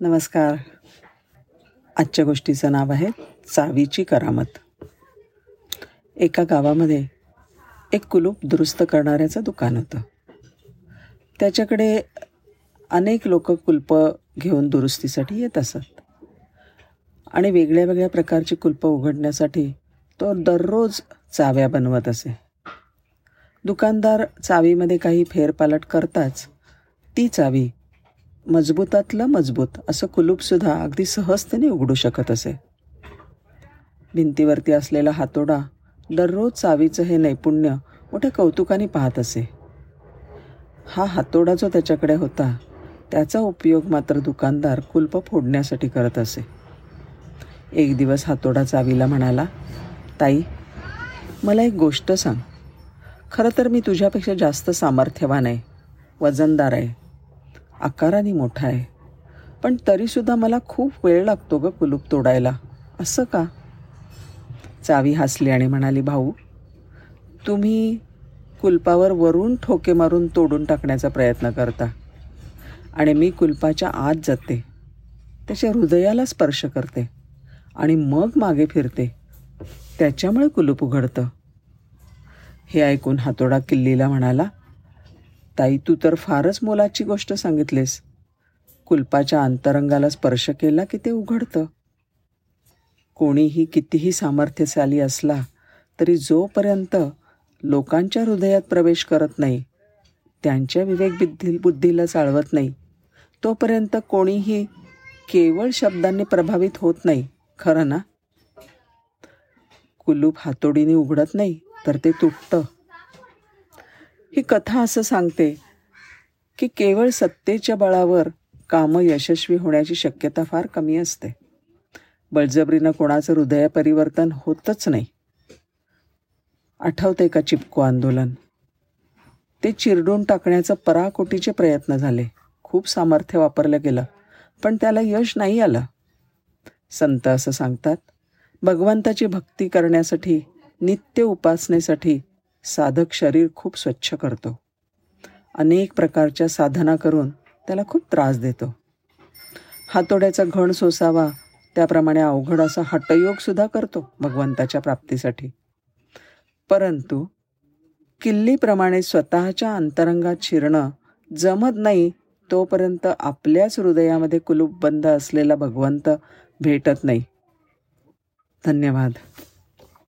नमस्कार. आजच्या गोष्टीचं नाव आहे चावीची करामत. एका गावामध्ये एक कुलूप दुरुस्त करणाऱ्याचं दुकान होतं. त्याच्याकडे अनेक लोक कुलपं घेऊन दुरुस्तीसाठी येत असत. आणि वेगळ्या वेगळ्या प्रकारची कुलपं उघडण्यासाठी तो दररोज चाव्या बनवत असे. दुकानदार चावीमध्ये काही फेरपालट करताच ती चावी मजबूतातलं मजबूत असं कुलूपसुद्धा अगदी सहजतेने उघडू शकत असे. भिंतीवरती असलेला हातोडा दररोज चावीचं हे नैपुण्य मोठ्या कौतुकाने पाहत असे. हा हातोडा जो त्याच्याकडे होता त्याचा उपयोग मात्र दुकानदार कुलप फोडण्यासाठी करत असे. एक दिवस हातोडा चावीला म्हणाला ताई मला एक गोष्ट सांग. खरं तर मी तुझ्यापेक्षा जास्त सामर्थ्यवान आहे वजनदार आहे. आकाराने मोठा आहे. पण तरीसुद्धा मला खूप वेळ लागतो ग कुलूप तोडायला. असं का? चावी हसली आणि म्हणाली भाऊ तुम्ही कुलपावर वरून ठोके मारून तोडून टाकण्याचा प्रयत्न करता आणि मी कुलपाच्या आत जाते. त्याच्या हृदयाला स्पर्श करते आणि मग मागे फिरते. त्याच्यामुळे कुलूप उघडतं. हे ऐकून हातोडा किल्लीला म्हणाला ताई तू तर फारच मोलाची गोष्ट सांगितलीस. कुलपाच्या अंतरंगाला स्पर्श केला की ते उघडतं. कोणीही कितीही सामर्थ्यशाली असला तरी जोपर्यंत लोकांच्या हृदयात प्रवेश करत नाही त्यांच्या विवेक बुद्धी बुद्धीला चाळवत नाही तोपर्यंत कोणीही केवळ शब्दांनी प्रभावित होत नाही. खरं ना? कुलूप हातोडीने उघडत नाही तर ते तुटतं. ही कथा असं सांगते की केवळ सत्तेच्या बळावर कामं यशस्वी होण्याची शक्यता फार कमी असते. बळजबरीनं कोणाचं हृदय परिवर्तन होतच नाही. आठवते का चिपको आंदोलन? ते चिरडून टाकण्याचं पराकोटीचे प्रयत्न झाले. खूप सामर्थ्य वापरलं गेलं पण त्याला यश नाही आलं. संत असं सांगतात भगवंताची भक्ती करण्यासाठी नित्य उपासनेसाठी साधक शरीर खूप स्वच्छ करतो. अनेक प्रकारच्या साधना करून त्याला खूप त्रास देतो. हातोड्याचा घण सोसावा त्याप्रमाणे अवघड असा हटयोगसुद्धा करतो भगवंताच्या प्राप्तीसाठी. परंतु किल्लीप्रमाणे स्वतःच्या अंतरंगात शिरणं जमत नाही तोपर्यंत आपल्याच हृदयामध्ये कुलूप बंद असलेला भगवंत भेटत नाही. धन्यवाद.